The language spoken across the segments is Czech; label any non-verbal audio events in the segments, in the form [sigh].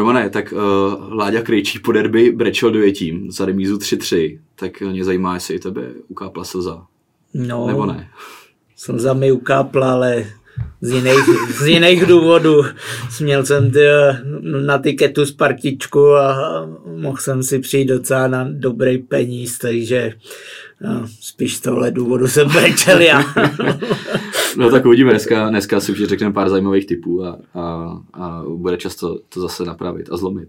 Romane, tak uh, Láďa Krejčí po derby brečel dojetím za remízu 3-3, tak mě zajímá, jestli i tebe ukápla slza. No, Nebo ne? slza mi ukápla, ale z jiných, z jiných důvodů. Směl jsem ty, na tiketu z partičku a mohl jsem si přijít docela na dobrý peníz, takže no, spíš z tohle důvodu jsem brečel já. [laughs] no tak uvidíme, dneska, dneska si už řekneme pár zajímavých typů a, a, a bude často to zase napravit a zlomit.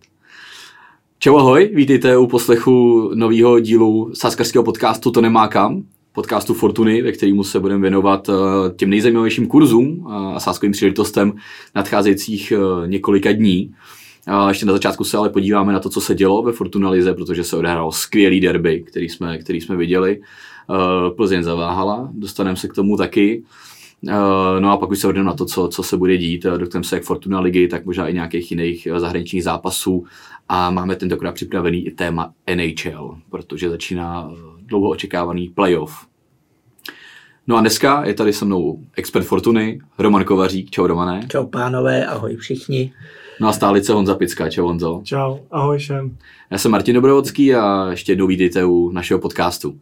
Čau ahoj, vítejte u poslechu nového dílu sáskarského podcastu To nemá kam podcastu Fortuny, ve kterému se budeme věnovat eh, těm nejzajímavějším kurzům a sáskovým příležitostem nadcházejících eh, několika dní. A ještě na začátku se ale podíváme na to, co se dělo ve Fortuna Lize, protože se odehrálo skvělý derby, který jsme, který jsme viděli. Eh, Plzeň zaváhala, dostaneme se k tomu taky. No a pak už se vrhneme na to, co, co se bude dít. Dotkneme se jak Fortuna ligy, tak možná i nějakých jiných zahraničních zápasů. A máme tentokrát připravený i téma NHL, protože začíná dlouho očekávaný playoff. No a dneska je tady se mnou expert Fortuny, Roman Kovařík. Čau Romane. Čau pánové, ahoj všichni. No a stálice Honza Picka. Čau Honzo. Čau, ahoj všem. Já jsem Martin Dobrovodský a ještě jednou vítejte u našeho podcastu.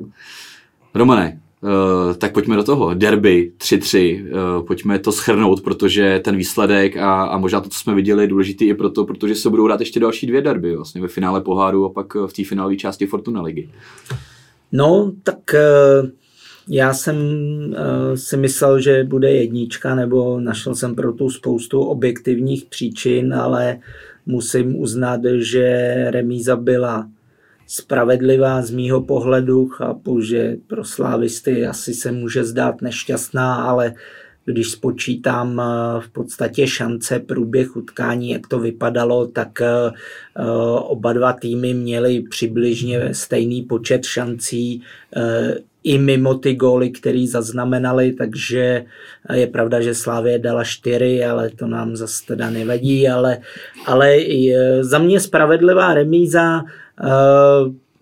Romane, Uh, tak pojďme do toho. Derby 3-3, uh, pojďme to schrnout, protože ten výsledek a, a možná to, co jsme viděli, je důležitý i proto, protože se budou hrát ještě další dvě derby, vlastně ve finále poháru a pak v té finálové části Fortuna ligy. No, tak eh, já jsem eh, si myslel, že bude jednička, nebo našel jsem pro tu spoustu objektivních příčin, ale musím uznat, že remíza byla spravedlivá z mýho pohledu. Chápu, že pro slávisty asi se může zdát nešťastná, ale když spočítám eh, v podstatě šance, průběh utkání, jak to vypadalo, tak eh, oba dva týmy měly přibližně stejný počet šancí eh, i mimo ty góly, které zaznamenali, takže je pravda, že Slávě dala čtyři, ale to nám zase teda nevadí, ale, ale za mě spravedlivá remíza,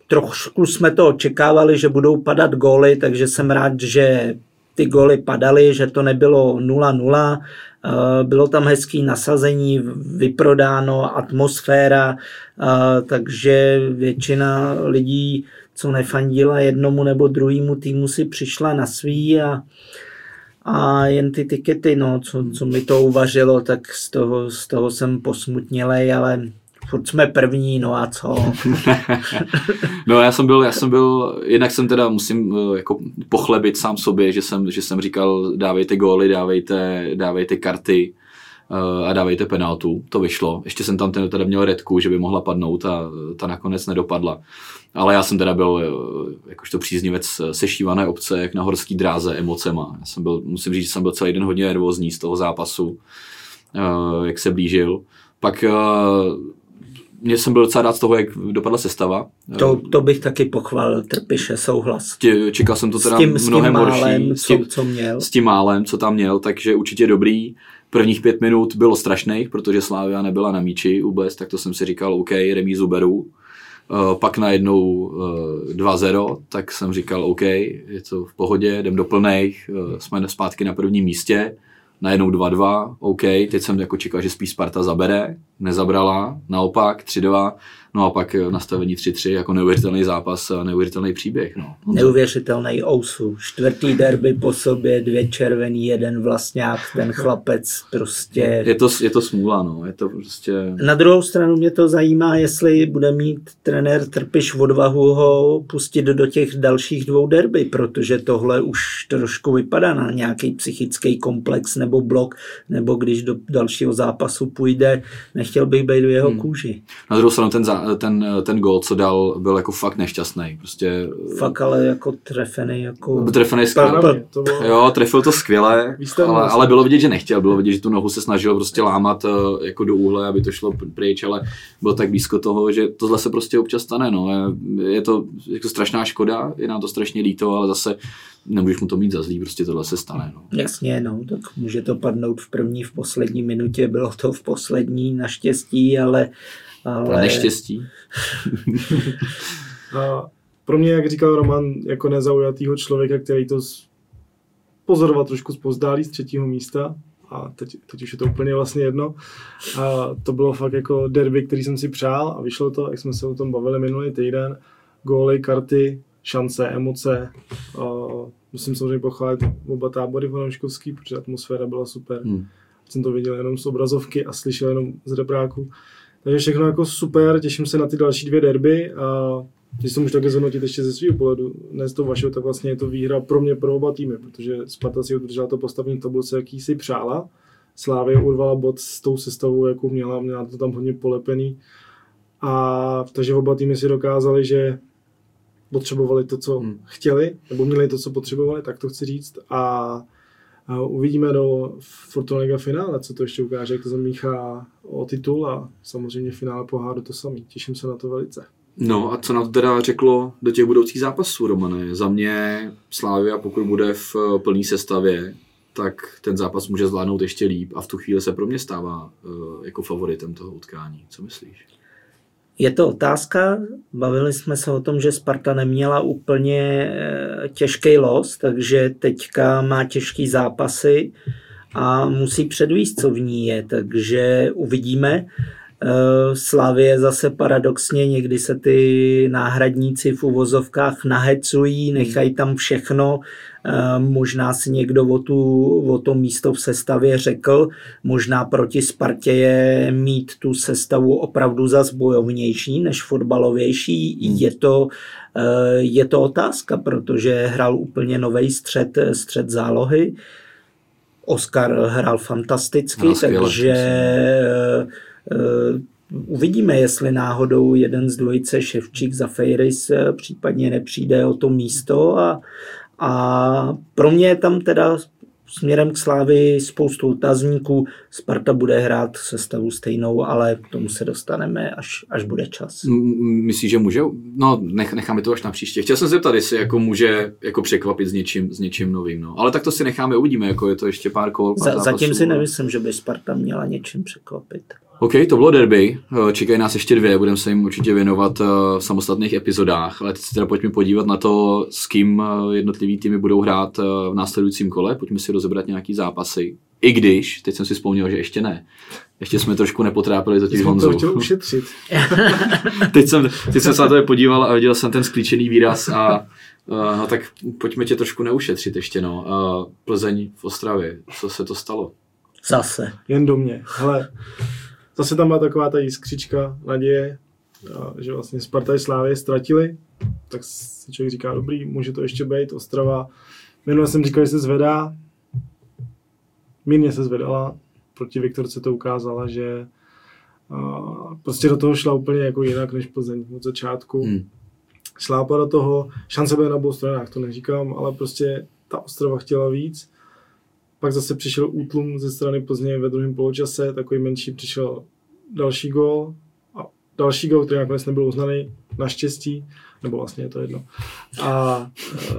trošku jsme to očekávali, že budou padat góly, takže jsem rád, že ty goly padaly, že to nebylo 0-0, eh, bylo tam hezký nasazení, vyprodáno, atmosféra, eh, takže většina lidí, co nefandila jednomu nebo druhému týmu, si přišla na svý a, a jen ty tikety, no, co, co mi to uvařilo, tak z toho, z toho jsem posmutnělej, ale furt jsme první, no a co? [laughs] no já jsem byl, já jsem byl, jednak jsem teda musím eh, jako pochlebit sám sobě, že jsem, že jsem říkal dávejte góly, dávejte, dávejte karty eh, a dávejte penaltu. To vyšlo. Ještě jsem tam teda měl redku, že by mohla padnout a ta nakonec nedopadla. Ale já jsem teda byl eh, jakožto příznivec sešívané obce, jak na horský dráze emocema. Já jsem byl, musím říct, že jsem byl celý den hodně nervózní z toho zápasu, jak se blížil. Pak mě jsem byl docela rád z toho, jak dopadla sestava. To, to bych taky pochválil, Trpiše, souhlas. Tě, čekal jsem to teda s tím, mnohem s tím málem, horší. S tím, co, co měl. S tím málem, co tam měl, takže určitě dobrý. Prvních pět minut bylo strašných, protože Slávia nebyla na míči vůbec, tak to jsem si říkal, OK, remízu beru. Uh, pak najednou uh, 2-0, tak jsem říkal, OK, je to v pohodě, jdem do plných, uh, jsme zpátky na prvním místě najednou 2-2, OK, teď jsem jako čekal, že spíš Sparta zabere, nezabrala, naopak 3-2, No a pak eh, nastavení 3-3 jako neuvěřitelný zápas a neuvěřitelný příběh. No. Neuvěřitelný ousu. Čtvrtý derby po sobě, dvě červený, jeden vlastňák, ten chlapec prostě... Je to, je to smůla, no. Je to prostě... Na druhou stranu mě to zajímá, jestli bude mít trenér Trpiš odvahu ho pustit do těch dalších dvou derby, protože tohle už trošku vypadá na nějaký psychický komplex nebo blok, nebo když do dalšího zápasu půjde, nechtěl bych být do jeho hmm. kůži. Na druhou stranu ten, zá, ten, ten gol, co dal, byl jako fakt nešťastný. Prostě, fakt ale jako trefený. Jako... Trefený skvěle. Jo, trefil to skvěle, [laughs] ale, ale, bylo vidět, že nechtěl. Bylo vidět, že tu nohu se snažil prostě lámat eh, jako do úhle, aby to šlo pryč, ale bylo tak blízko toho, že tohle se prostě občas stane. No. Je to jako strašná škoda, je nám to strašně líto, ale zase nemůžeš mu to mít za zlý, prostě tohle se stane. No. Jasně, no, tak může to padnout v první, v poslední minutě, bylo to v poslední naštěstí, ale ale... neštěstí. [laughs] a pro mě, jak říkal Roman, jako nezaujatýho člověka, který to pozoroval trošku zpozdálí z třetího místa, a teď, teď už je to úplně vlastně jedno. A to bylo fakt jako derby, který jsem si přál a vyšlo to, jak jsme se o tom bavili minulý týden. Góly, karty, šance, emoce. A musím samozřejmě pochválit oba tábory fanouškovský, protože atmosféra byla super. Hmm. Jsem to viděl jenom z obrazovky a slyšel jenom z rebráku. Takže všechno jako super, těším se na ty další dvě derby a když jsem už takhle zhodnotit ještě ze svého pohledu, ne z toho vašeho, tak vlastně je to výhra pro mě pro oba týmy, protože Sparta si udržela to postavení v tabulce, jaký si přála. Slávě urvala bod s tou sestavou, jakou měla, měla to tam hodně polepený. A takže oba týmy si dokázali, že potřebovali to, co hmm. chtěli, nebo měli to, co potřebovali, tak to chci říct. A, a uvidíme do Fortuna Liga finále, co to ještě ukáže, jak to zamíchá o titul a samozřejmě finále poháru to samý. Těším se na to velice. No a co nám teda řeklo do těch budoucích zápasů, Romane? Za mě Slávia, pokud bude v plné sestavě, tak ten zápas může zvládnout ještě líp a v tu chvíli se pro mě stává uh, jako favoritem toho utkání. Co myslíš? Je to otázka. Bavili jsme se o tom, že Sparta neměla úplně eh, těžký los, takže teďka má těžký zápasy a musí předvíst, co v ní je. Takže uvidíme. Eh, Slavě zase paradoxně někdy se ty náhradníci v uvozovkách nahecují, nechají tam všechno. Eh, možná si někdo o, tu, o to místo v sestavě řekl, možná proti Spartě je mít tu sestavu opravdu zas bojovnější než fotbalovější. Hmm. Je to, eh, je to otázka, protože hrál úplně nový střed, střed zálohy. Oscar hrál fantasticky, no, takže Eh, uvidíme, jestli náhodou jeden z dvojice Ševčík za Fejris eh, případně nepřijde o to místo a, a pro mě je tam teda směrem k Slávy spoustu otazníků. Sparta bude hrát sestavu stejnou, ale k tomu se dostaneme, až, až bude čas. Myslíš, že může? No, nech, necháme to až na příště. Chtěl jsem se zeptat, jestli jako může jako překvapit s něčím, s něčím novým. No. Ale tak to si necháme, uvidíme, jako je to ještě pár kol. Za, zatím si nemyslím, že by Sparta měla něčím překvapit. OK, to bylo derby, eh, čekají nás ještě dvě, budeme se jim určitě věnovat eh, v samostatných epizodách, ale teď se teda pojďme podívat na to, s kým eh, jednotlivý týmy budou hrát v následujícím kole, pojďme si rozebrat nějaký zápasy. I když, teď jsem si vzpomněl, že ještě ne. Ještě jsme trošku nepotrápili totiž Honzu. to chtěl ušetřit. [laughs] teď, jsem, teď jsem se na to podíval a viděl jsem ten sklíčený výraz a uh, no tak pojďme tě trošku neušetřit ještě no. Uh, Plzeň v Ostravě, co se to stalo? Zase. Jen do mě. Hele, zase tam byla taková ta jiskřička naděje, že vlastně Sparta i Slávě ztratili, tak si člověk říká, dobrý, může to ještě být, Ostrava. Minule jsem říkal, že se zvedá, mírně se zvedala, proti Viktorce to ukázala, že a prostě do toho šla úplně jako jinak než Plzeň od začátku. Hmm. Šlápla do toho, šance byly na obou stranách, to neříkám, ale prostě ta Ostrava chtěla víc pak zase přišel útlum ze strany Plzně ve druhém poločase, takový menší přišel další gol a další gol, který nakonec nebyl uznaný, naštěstí, nebo vlastně je to jedno. A e,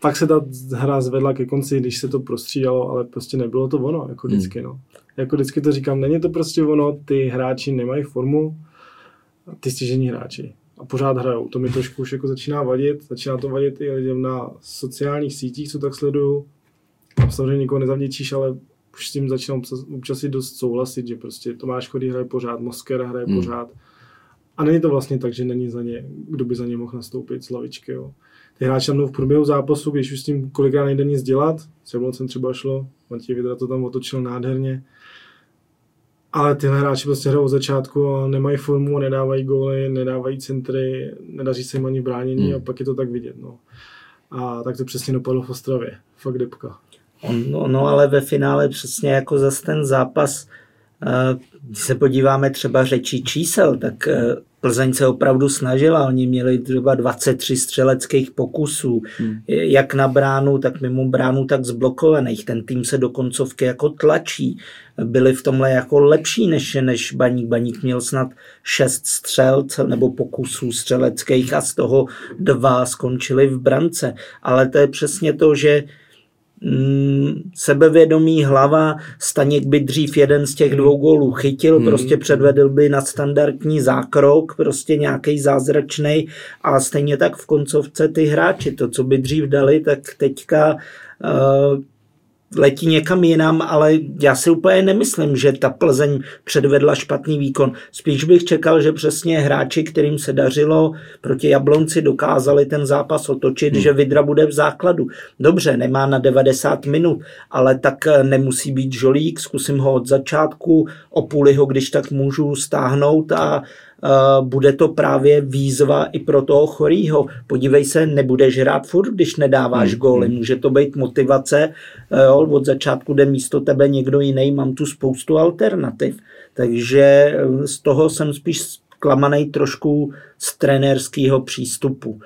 pak se ta hra zvedla ke konci, když se to prostřídalo, ale prostě nebylo to ono, jako hmm. vždycky. No. Jako vždycky to říkám, není to prostě ono, ty hráči nemají formu, ty stěžení hráči a pořád hrajou. To mi trošku už jako začíná vadit, začíná to vadit i lidem na sociálních sítích, co tak sleduju, samozřejmě nikoho nezavděčíš, ale už s tím začínám občas, i dost souhlasit, že prostě Tomáš Chodý hraje pořád, Mosker hraje hmm. pořád. A není to vlastně tak, že není za ně, kdo by za ně mohl nastoupit z lavičky. Jo. Ty hráči tam v průběhu zápasu, když už s tím kolikrát nejde nic dělat, s Jablocem třeba šlo, Matěj Vidra to tam otočil nádherně, ale ty hráči prostě hrajou od začátku a nemají formu, nedávají góly, nedávají centry, nedaří se jim ani bránění hmm. a pak je to tak vidět. No. A tak to přesně dopadlo v Ostravě. Fakt depka. No, no ale ve finále přesně jako zase ten zápas, eh, když se podíváme třeba řečí čísel, tak eh, Plzeň se opravdu snažila, oni měli třeba 23 střeleckých pokusů, hmm. jak na bránu, tak mimo bránu, tak zblokovaných. Ten tým se do koncovky jako tlačí. Byli v tomhle jako lepší než, než Baník. Baník měl snad šest střel nebo pokusů střeleckých a z toho dva skončili v brance. Ale to je přesně to, že sebevědomý hlava, Staněk by dřív jeden z těch dvou gólů chytil, hmm. prostě předvedl by na standardní zákrok, prostě nějaký zázračný a stejně tak v koncovce ty hráči, to, co by dřív dali, tak teďka uh, letí někam jinam, ale já si úplně nemyslím, že ta Plzeň předvedla špatný výkon. Spíš bych čekal, že přesně hráči, kterým se dařilo proti Jablonci, dokázali ten zápas otočit, hmm. že Vidra bude v základu. Dobře, nemá na 90 minut, ale tak eh, nemusí být žolík, zkusím ho od začátku, o půli ho, když tak můžu stáhnout a bude to právě výzva i pro toho chorýho. Podívej se, nebudeš hrát furt, když nedáváš hmm. góly. Hmm. Může to být motivace, jo, od začátku jde místo tebe někdo jiný, mám tu spoustu alternativ. Takže eh, z toho jsem spíš zklamaný trošku z trenérského přístupu.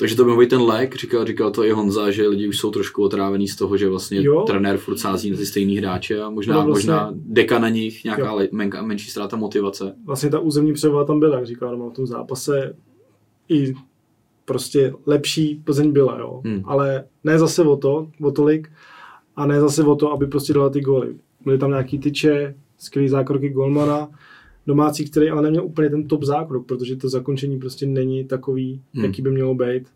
Takže to by mohl být ten lék, říkal, říkal to i Honza, že lidi už jsou trošku otrávený z toho, že vlastně jo. trenér furt sází na ty stejný hráče a možná, no vlastně, možná deka na nich, nějaká le, men, menší ztráta motivace. Vlastně ta územní převaha tam byla, jak říkal Roman v tom zápase, i prostě lepší Plzeň byla, jo. Hmm. Ale ne zase o to, o tolik, a ne zase o to, aby prostě dala ty góly. Byly tam nějaký tyče, skvělý zákroky golmana, domácí, který ale neměl úplně ten top zákrok, protože to zakončení prostě není takový, hmm. jaký by mělo být.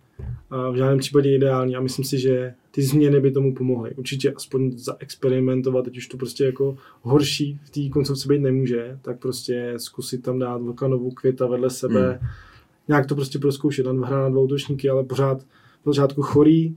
A v žádném případě ideální a myslím si, že ty změny by tomu pomohly. Určitě aspoň zaexperimentovat, teď už to prostě jako horší v té koncovce být nemůže, tak prostě zkusit tam dát Vlkanovu květa vedle sebe, hmm. nějak to prostě proskoušet, hra na dva útočníky, ale pořád v začátku chorý,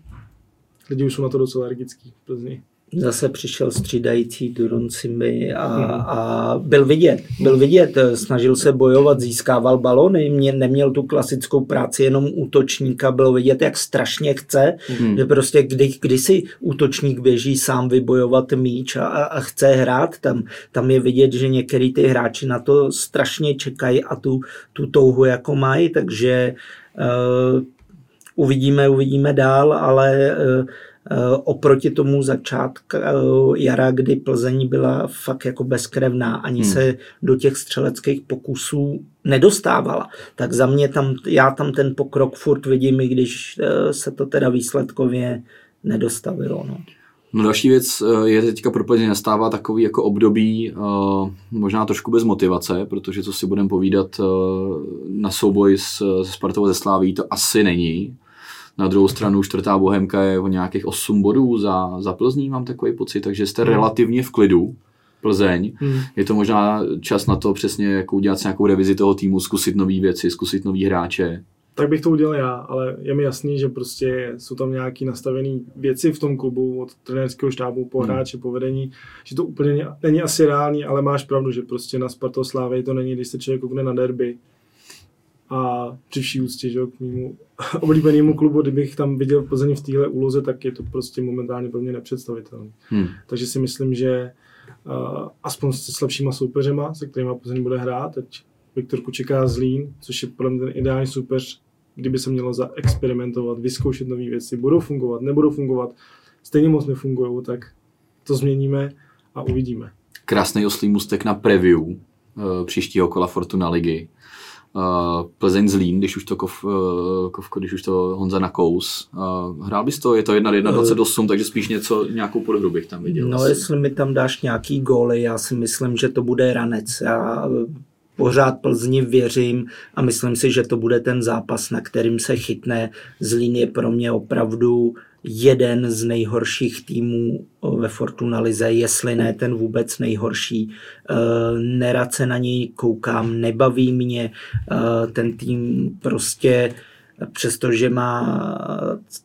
lidi už jsou na to docela alergický v Plzni zase přišel střídající Durun Simby a, a byl vidět, byl vidět, snažil se bojovat, získával balony, mě neměl tu klasickou práci jenom útočníka, bylo vidět, jak strašně chce, hmm. že prostě kdy, kdy si útočník běží sám vybojovat míč a, a chce hrát, tam, tam je vidět, že některý ty hráči na to strašně čekají a tu, tu touhu jako mají, takže uh, uvidíme, uvidíme dál, ale uh, oproti tomu začátku eh, jara, kdy Plzeň byla fakt jako bezkrevná, ani hmm. se do těch střeleckých pokusů nedostávala. Tak za mě tam, já tam ten pokrok furt vidím, i když eh, se to teda výsledkově nedostavilo. No. No další věc je teďka pro Plzeň nastává takový jako období možná trošku bez motivace, protože co si budeme povídat na souboj s, s Spartou ze Sláví, to asi není. Na druhou stranu čtvrtá Bohemka je o nějakých 8 bodů za, za Plzní, mám takový pocit, takže jste hmm. relativně v klidu. Plzeň. Hmm. Je to možná čas na to přesně jako udělat nějakou revizi toho týmu, zkusit nové věci, zkusit nový hráče. Tak bych to udělal já, ale je mi jasný, že prostě jsou tam nějaké nastavené věci v tom klubu od trenérského štábu po hmm. hráče, po vedení, že to úplně není asi reálný, ale máš pravdu, že prostě na Sparto Slávě to není, když se člověk koukne na derby, a při vší úctě že, k mému oblíbenému klubu, kdybych tam viděl Plzeň v téhle úloze, tak je to prostě momentálně pro mě nepředstavitelné. Hmm. Takže si myslím, že uh, aspoň se slabšíma soupeřema, se kterými Plzeň bude hrát, teď Viktor Kučeká Zlín, což je podle mě ten ideální soupeř, kdyby se mělo zaexperimentovat, vyzkoušet nové věci, budou fungovat, nebudou fungovat, stejně moc nefungují, tak to změníme a uvidíme. Krásný oslý mustek na preview uh, příštího kola Fortuna ligy uh, Plzeň Zlín, když už to Kov, uh, Kovko, když už to Honza nakous. Uh, hrál bys to, je to 1-1-28, takže spíš něco, nějakou podhru bych tam viděl. No asi. jestli mi tam dáš nějaký góly, já si myslím, že to bude ranec. Já pořád Plzni věřím a myslím si, že to bude ten zápas, na kterým se chytne. Zlín je pro mě opravdu jeden z nejhorších týmů ve Fortuna Lize, jestli ne ten vůbec nejhorší. E, nerad se na něj koukám, nebaví mě e, ten tým prostě přestože má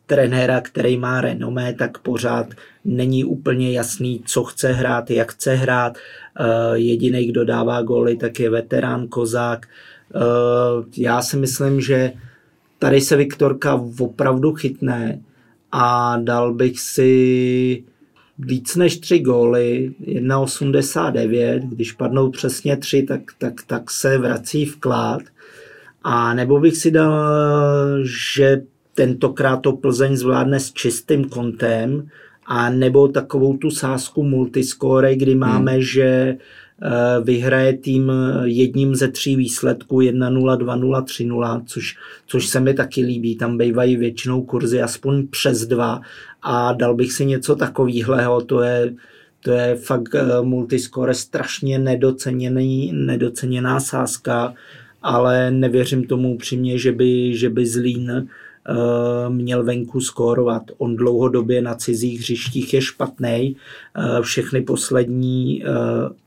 trenéra, který má renomé, tak pořád není úplně jasný, co chce hrát, jak chce hrát. Jediný, kdo dává góly, tak je veterán Kozák. Já si myslím, že tady se Viktorka opravdu chytne a dal bych si víc než tři góly, 1,89, když padnou přesně tři, tak, tak, tak se vrací vklad. A nebo bych si dal, že tentokrát to Plzeň zvládne s čistým kontem, a nebo takovou tu sásku multiscore, kdy máme, hmm. že vyhraje tým jedním ze tří výsledků 1-0, 2-0, 3-0, což, což se mi taky líbí. Tam bývají většinou kurzy aspoň přes dva a dal bych si něco takového. To je, to je fakt eh, multiscore strašně nedoceněný, nedoceněná sázka, ale nevěřím tomu upřímně, že by, že by Zlín měl venku skórovat. On dlouhodobě na cizích hřištích je špatný. Všechny poslední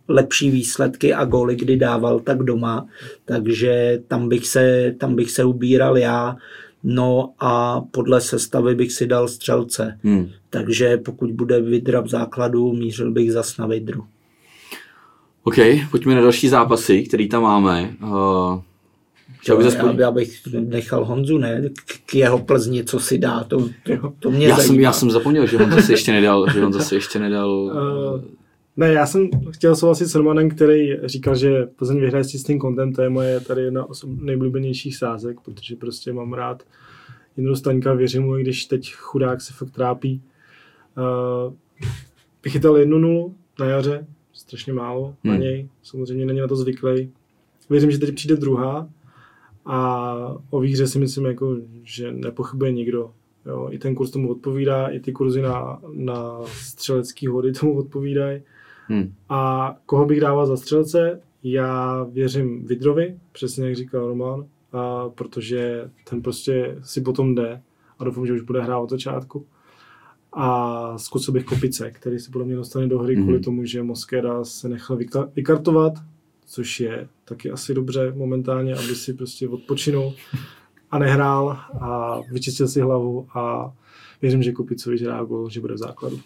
lepší výsledky a góly, kdy dával, tak doma. Takže tam bych se, tam bych se ubíral já. No a podle sestavy bych si dal střelce. Hmm. Takže pokud bude Vidra v základu, mířil bych zas na Vidru. OK, pojďme na další zápasy, který tam máme. Uh, chtěl bych já, já bych nechal Honzu, ne? K jeho Plzni, co si dá, to, to, to mě já zajímá. jsem, já jsem zapomněl, že Honza si ještě nedal, že Honza si ještě nedal... Uh, [laughs] ne, já jsem chtěl souhlasit s Romanem, který říkal, že Plzeň vyhraje s čistým kontem, to je moje tady jedna z nejblíbenějších sázek, protože prostě mám rád Jindru Staňka, věřím mu, i když teď chudák se fakt trápí. Uh, vychytal jednu nulu na jaře, strašně málo hmm. na něj, samozřejmě není na to zvyklý. Věřím, že teď přijde druhá a o výhře si myslím, jako, že nepochybuje nikdo. Jo, I ten kurz tomu odpovídá, i ty kurzy na, na střelecký hody tomu odpovídají. Hmm. A koho bych dával za střelce? Já věřím Vidrovi, přesně jak říkal Roman, a protože ten prostě si potom jde a doufám, že už bude hrát od začátku. A zkusil bych Kopice, který se podle mě dostane do hry mm-hmm. kvůli tomu, že Moskera se nechal vykartovat, což je taky asi dobře momentálně, aby si prostě odpočinul a nehrál a vyčistil si hlavu a věřím, že Kopicovi hrá gol, že bude v základu.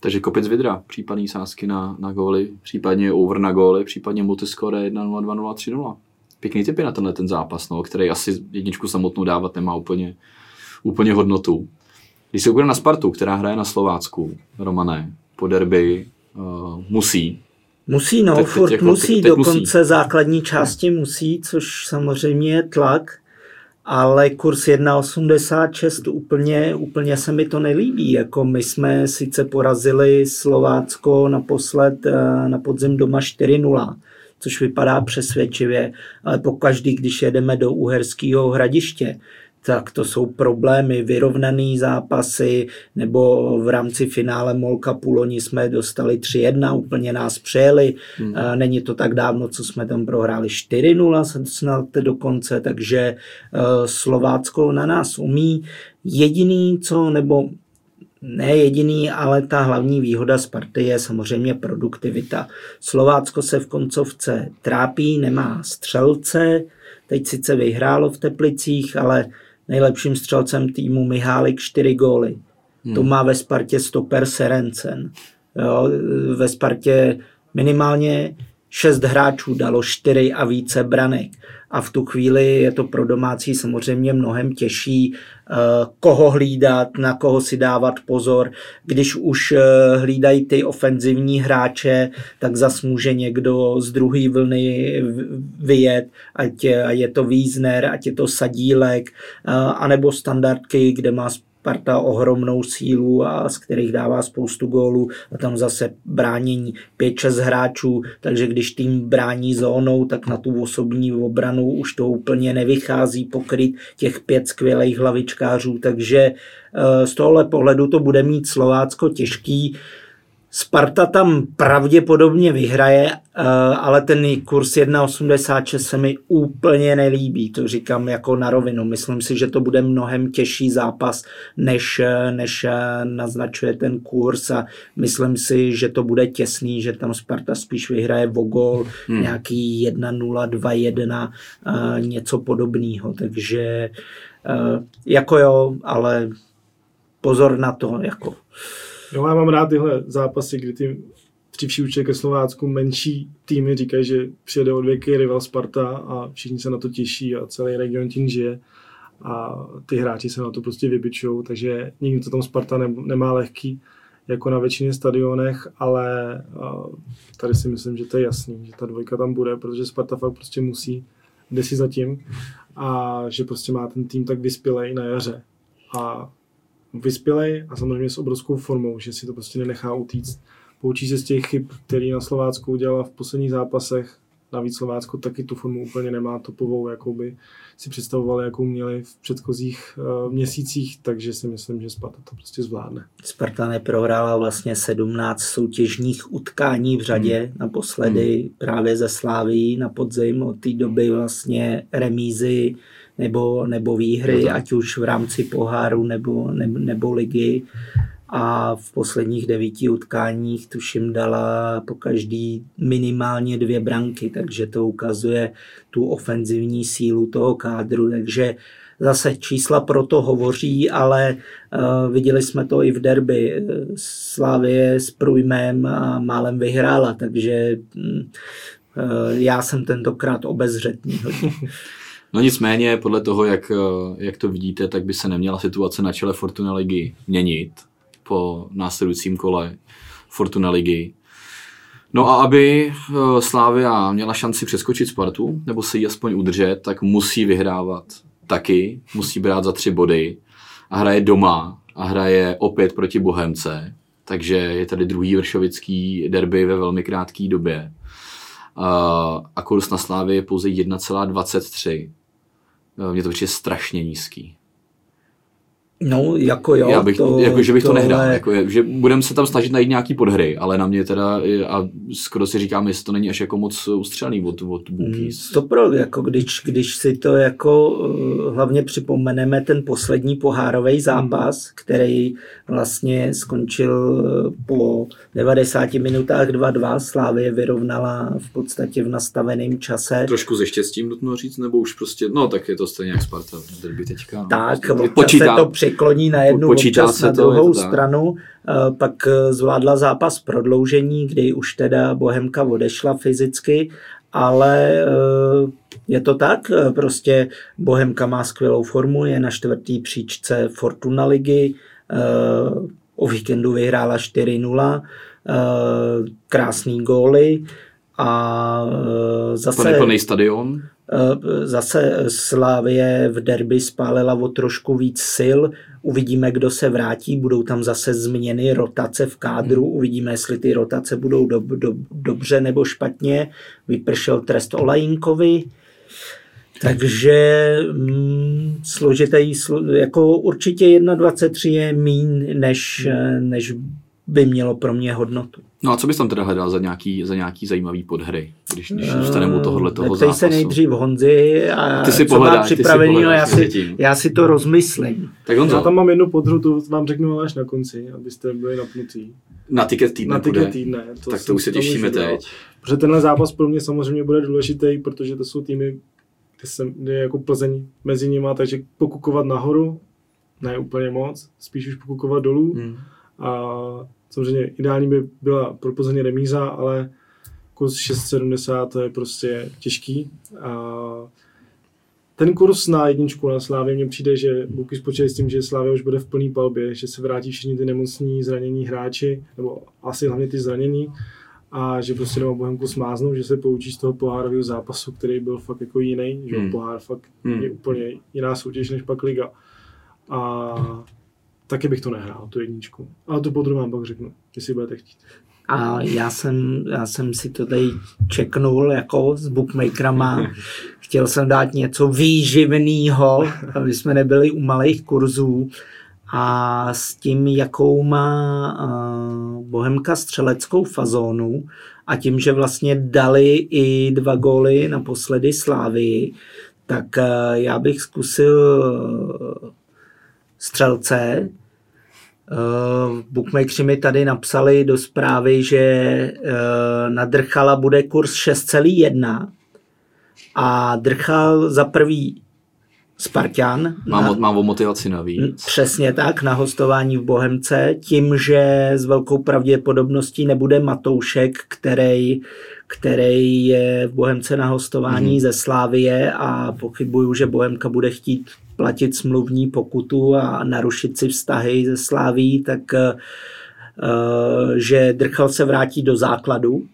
Takže Kopic Vidra, případný sázky na, na góly, případně over na góly, případně multiscore 1-0, 2-0, 3-0 pěkný typy na tenhle ten zápas, no, který asi jedničku samotnou dávat nemá úplně, úplně hodnotu. Když se na Spartu, která hraje na Slovácku, Romané, po derby, uh, musí. Musí, no, teď, furt teď, musí, teď dokonce musí. základní části musí, což samozřejmě je tlak, ale kurz 1,86 úplně, úplně se mi to nelíbí. Jako my jsme sice porazili Slovácko naposled eh, na podzim doma 4-0, což vypadá přesvědčivě, ale pokaždý, když jedeme do Uherského hradiště, tak to jsou problémy, vyrovnaný zápasy, nebo v rámci finále Molka Puloni jsme dostali 3-1, úplně nás přejeli. Hmm. Není to tak dávno, co jsme tam prohráli 4-0 snad dokonce, takže e, Slovácko na nás umí. Jediný, co, nebo ne jediný, ale ta hlavní výhoda Sparty je samozřejmě produktivita. Slovácko se v koncovce trápí, nemá střelce, teď sice vyhrálo v Teplicích, ale nejlepším střelcem týmu Mihálik 4 góly. Hmm. To má ve Spartě stoper Serencen. Jo, ve Spartě minimálně šest hráčů dalo čtyři a více branek. A v tu chvíli je to pro domácí samozřejmě mnohem těžší, eh, koho hlídat, na koho si dávat pozor. Když už eh, hlídají ty ofenzivní hráče, tak zas může někdo z druhé vlny vyjet, ať je to Wiesner, ať je to Sadílek, eh, anebo standardky, kde má Sparta ohromnou sílu a z kterých dává spoustu gólů a tam zase bránění 5-6 hráčů, takže když tým brání zónou, tak na tu osobní obranu už to úplně nevychází pokryt těch pět skvělých hlavičkářů, takže eh, z tohohle pohledu to bude mít Slovácko těžký. Sparta tam pravděpodobně vyhraje, eh, ale ten kurz 1,86 se mi úplně nelíbí, to říkám jako na rovinu. Myslím si, že to bude mnohem těžší zápas, než, než eh, naznačuje ten kurz a myslím si, že to bude těsný, že tam Sparta spíš vyhraje o gol, hmm. nějaký 1-0, 2-1, eh, něco podobného. Takže jako jo, ale pozor na to, jako Jo, já mám rád tyhle zápasy, kdy ty dřívší určitě ke Slovácku menší týmy říkají, že přijede od věky rival Sparta a všichni se na to těší a celý region tím žije a ty hráči se na to prostě vybičují, takže nikdy to tam Sparta ne, nemá lehký jako na většině stadionech, ale tady si myslím, že to je jasný, že ta dvojka tam bude, protože Sparta fakt prostě musí, jde si zatím a že prostě má ten tým tak vyspělej na jaře. A vyspělej a samozřejmě s obrovskou formou, že si to prostě nenechá utíct. Poučí se z těch chyb, který na Slovácku udělala v posledních zápasech. Navíc Slovácko taky tu formu úplně nemá topovou, jakou by si představovali, jakou měli v předchozích uh, měsících, takže si myslím, že Sparta to prostě zvládne. Sparta neprohrála vlastně 17 soutěžních utkání v řadě, hmm. naposledy hmm. právě ze Sláví na podzim, od té doby vlastně remízy nebo, nebo výhry, ať už v rámci poháru nebo, nebo, nebo ligy a v posledních devíti utkáních tuším dala po každý minimálně dvě branky, takže to ukazuje tu ofenzivní sílu toho kádru, takže zase čísla proto hovoří, ale uh, viděli jsme to i v derby. Slávě s Průjmem a málem vyhrála, takže uh, já jsem tentokrát obezřetný. [laughs] No nicméně, podle toho, jak, jak to vidíte, tak by se neměla situace na čele Fortuna ligy měnit po následujícím kole Fortuna ligy. No a aby eh, Slávia měla šanci přeskočit Spartu, nebo se ji aspoň udržet, tak musí vyhrávat taky, musí brát za tři body a hraje doma a hraje opět proti Bohemce, takže je tady druhý vršovický derby ve velmi krátké době. A kurz na Slávě je pouze 1,23. Mně to je strašně nízký. No, jako jo. Já bych, to, jako, že bych to, to nehrál. Jako, že budeme se tam snažit najít nějaký podhry, ale na mě teda, a skoro si říkám, jestli to není až jako moc ustřelný od, od Bookies. Hmm, to pro, jako když, když si to jako eh, hlavně připomeneme ten poslední pohárový zápas, který vlastně skončil eh, po 90 minutách 2-2. Slávě vyrovnala v podstatě v nastaveném čase. Trošku ze štěstím nutno říct, nebo už prostě, no tak je to stejně jak Sparta v derby teďka. No. Tak, prostě počítá, se to překloní na jednu, Počítá občas se na druhou to, stranu. Eh, pak eh, zvládla zápas prodloužení, kdy už teda Bohemka odešla fyzicky, ale eh, je to tak, prostě Bohemka má skvělou formu, je na čtvrtý příčce Fortuna ligy, o víkendu vyhrála 4-0, krásný góly a zase... Plný stadion. Eh, zase Slávě v derby spálila o trošku víc sil. Uvidíme, kdo se vrátí. Budou tam zase změny rotace v kádru. Hmm. Uvidíme, jestli ty rotace budou do, do, dobře nebo špatně. Vypršel trest Olajinkovi. Takže mm, složitý, jako určitě 1.23 je mín, než, hmm. než by mělo pro mě hodnotu. No a co bys tam teda hledal za nějaký, za nějaký zajímavý podhry, když, když zůstaneme u tohohle toho zápasu? se nejdřív Honzi a ty si co pohledáš, má připravený, ty si pohledáš, já, si, já si to rozmyslím. Tak Honzo. Já tam mám jednu podhru, tu vám řeknu až na konci, abyste byli napnutí. Na tiket týdne Na tiket týdne. To tak to už se těšíme teď. Protože tenhle zápas pro mě samozřejmě bude důležitý, protože to jsou týmy, kde, jsem, kde je jako Plzeň mezi nimi, takže pokukovat nahoru, ne úplně moc, spíš už pokukovat dolů. Hmm. A Samozřejmě ideální by byla pro Plzeň remíza, ale kurz 6,70 to je prostě těžký. A ten kurz na jedničku na Slávě mně přijde, že Buky spočítají s tím, že Slávě už bude v plný palbě, že se vrátí všichni ty nemocní, zranění hráči, nebo asi hlavně ty zranění, a že prostě doma Bohemku smáznou, že se poučí z toho pohárového zápasu, který byl fakt jako jiný, že hmm. pohár fakt hmm. je úplně jiná soutěž než pak liga. A taky bych to nehrál, tu jedničku. Ale to podruhé vám pak řeknu, jestli budete chtít. A já jsem, já jsem si to tady čeknul jako s bookmakerama. [laughs] Chtěl jsem dát něco výživného, aby jsme nebyli u malých kurzů. A s tím, jakou má Bohemka střeleckou fazónu a tím, že vlastně dali i dva góly naposledy Slávii, tak já bych zkusil střelce. Uh, bookmakeri mi tady napsali do zprávy, že uh, na Drchala bude kurz 6,1 a Drchal za prvý Spartan. Mám, na, mám o motivaci navíc. Přesně tak, na hostování v Bohemce, tím, že s velkou pravděpodobností nebude Matoušek, který, který je v Bohemce na hostování mm-hmm. ze Slávie a pochybuju, že Bohemka bude chtít platit smluvní pokutu a narušit si vztahy ze Sláví, tak uh, že Drchal se vrátí do základu uh,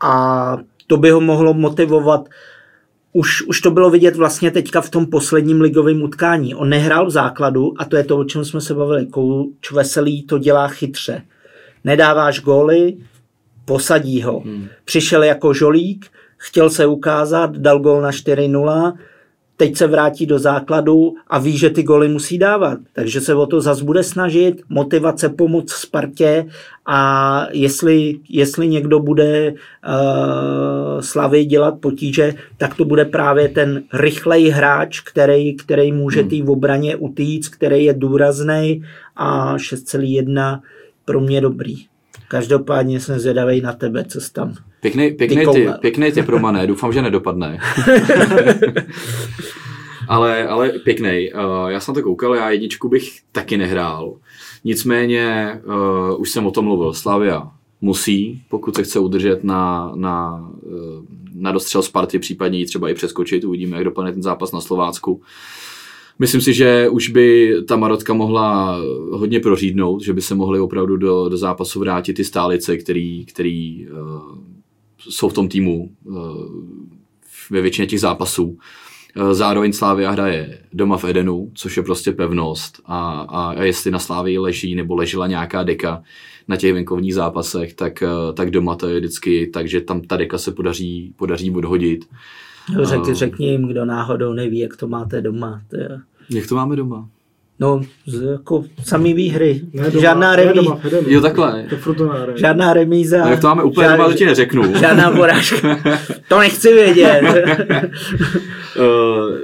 a to by ho mohlo motivovat už, už to bylo vidět vlastně teďka v tom posledním ligovém utkání. On nehrál v základu a to je to, o čem jsme se bavili. Kouč Veselý to dělá chytře. Nedáváš góly, posadí ho. Hmm. Přišel jako žolík, chtěl se ukázat, dal gól na 4-0, teď se vrátí do základu a ví, že ty goly musí dávat. Takže se o to zase bude snažit, motivace pomoc Spartě a jestli, jestli někdo bude uh, Slavy dělat potíže, tak to bude právě ten rychlej hráč, který, který může hmm. v obraně utíct, který je důrazný a 6,1 pro mě dobrý. Každopádně jsem zvědavý na tebe, co tam. Pěkný, pěkný, ty, pěkný ty promané, doufám, že nedopadne. [laughs] ale, ale pěkný. Uh, já jsem to koukal, já jedničku bych taky nehrál. Nicméně, uh, už jsem o tom mluvil, Slavia musí, pokud se chce udržet na, na, uh, na dostřel Sparty, případně ji třeba i přeskočit, uvidíme, jak dopadne ten zápas na Slovácku. Myslím si, že už by ta Marotka mohla hodně prořídnout, že by se mohli opravdu do, do zápasu vrátit ty stálice, který, který jsou v tom týmu uh, ve většině těch zápasů. Uh, zároveň Slávia hraje doma v Edenu, což je prostě pevnost a, a, a jestli na Slávii leží nebo ležela nějaká deka na těch venkovních zápasech, tak, uh, tak doma to je vždycky tak, že tam ta deka se podaří, podaří odhodit. Řekni, řekni jim, kdo náhodou neví, jak to máte doma. To je... Jak to máme doma? No, jako samý výhry. Ne doma, žádná remíza. Jo, takhle. To žádná remíza. No, jak to máme úplně žád, doma, to ti neřeknu. [laughs] Žádná porážka. to nechci vědět. uh,